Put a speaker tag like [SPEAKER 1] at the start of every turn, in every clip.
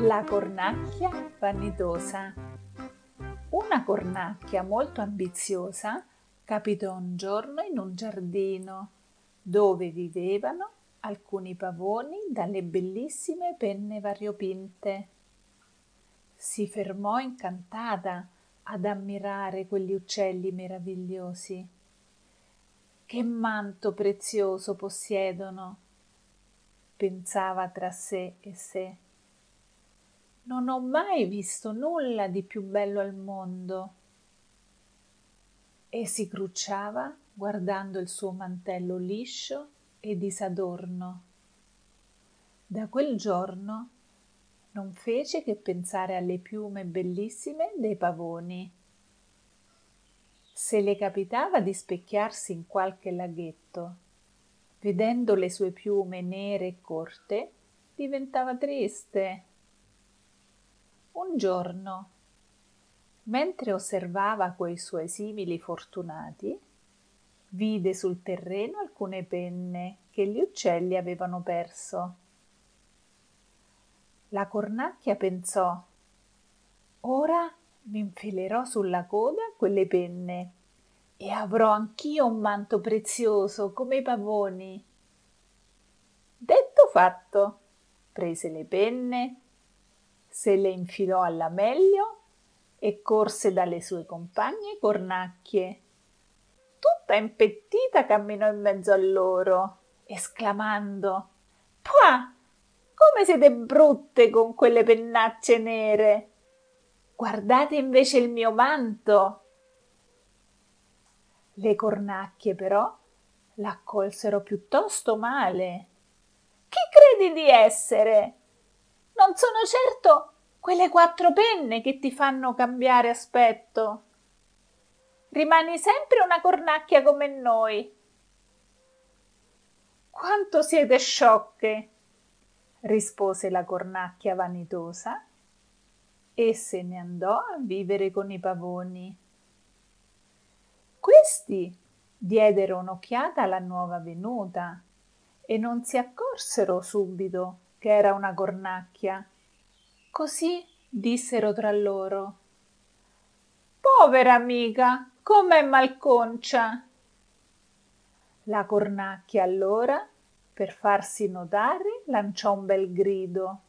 [SPEAKER 1] La cornacchia vanitosa. Una cornacchia molto ambiziosa capitò un giorno in un giardino dove vivevano alcuni pavoni dalle bellissime penne variopinte. Si fermò incantata ad ammirare quegli uccelli meravigliosi. Che manto prezioso possiedono, pensava tra sé e sé. Non ho mai visto nulla di più bello al mondo. E si crucciava guardando il suo mantello liscio e disadorno. Da quel giorno non fece che pensare alle piume bellissime dei pavoni. Se le capitava di specchiarsi in qualche laghetto, vedendo le sue piume nere e corte, diventava triste un giorno, mentre osservava quei suoi simili fortunati, vide sul terreno alcune penne che gli uccelli avevano perso. La cornacchia pensò, ora mi infilerò sulla coda quelle penne e avrò anch'io un manto prezioso come i pavoni. Detto fatto, prese le penne, se le infilò alla meglio e corse dalle sue compagne cornacchie. Tutta impettita camminò in mezzo a loro, esclamando Pua! Come siete brutte con quelle pennacce nere! Guardate invece il mio manto! Le cornacchie però l'accolsero piuttosto male. Chi credi di essere? Non sono certo quelle quattro penne che ti fanno cambiare aspetto. Rimani sempre una cornacchia come noi. Quanto siete sciocche, rispose la cornacchia vanitosa e se ne andò a vivere con i pavoni. Questi diedero un'occhiata alla nuova venuta e non si accorsero subito che era una cornacchia. Così dissero tra loro. Povera amica, com'è malconcia. La cornacchia allora, per farsi notare, lanciò un bel grido,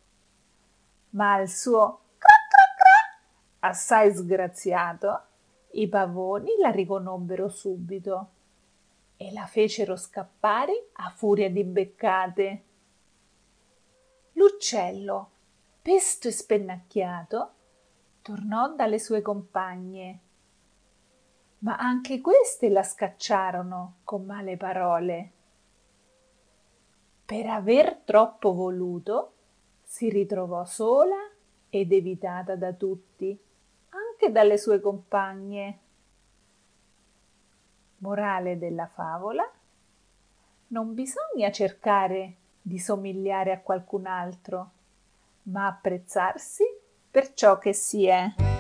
[SPEAKER 1] ma al suo assai sgraziato, i pavoni la riconobbero subito e la fecero scappare a furia di beccate l'uccello, pesto e spennacchiato, tornò dalle sue compagne. Ma anche queste la scacciarono con male parole. Per aver troppo voluto, si ritrovò sola ed evitata da tutti, anche dalle sue compagne. Morale della favola? Non bisogna cercare di somigliare a qualcun altro, ma apprezzarsi per ciò che si è.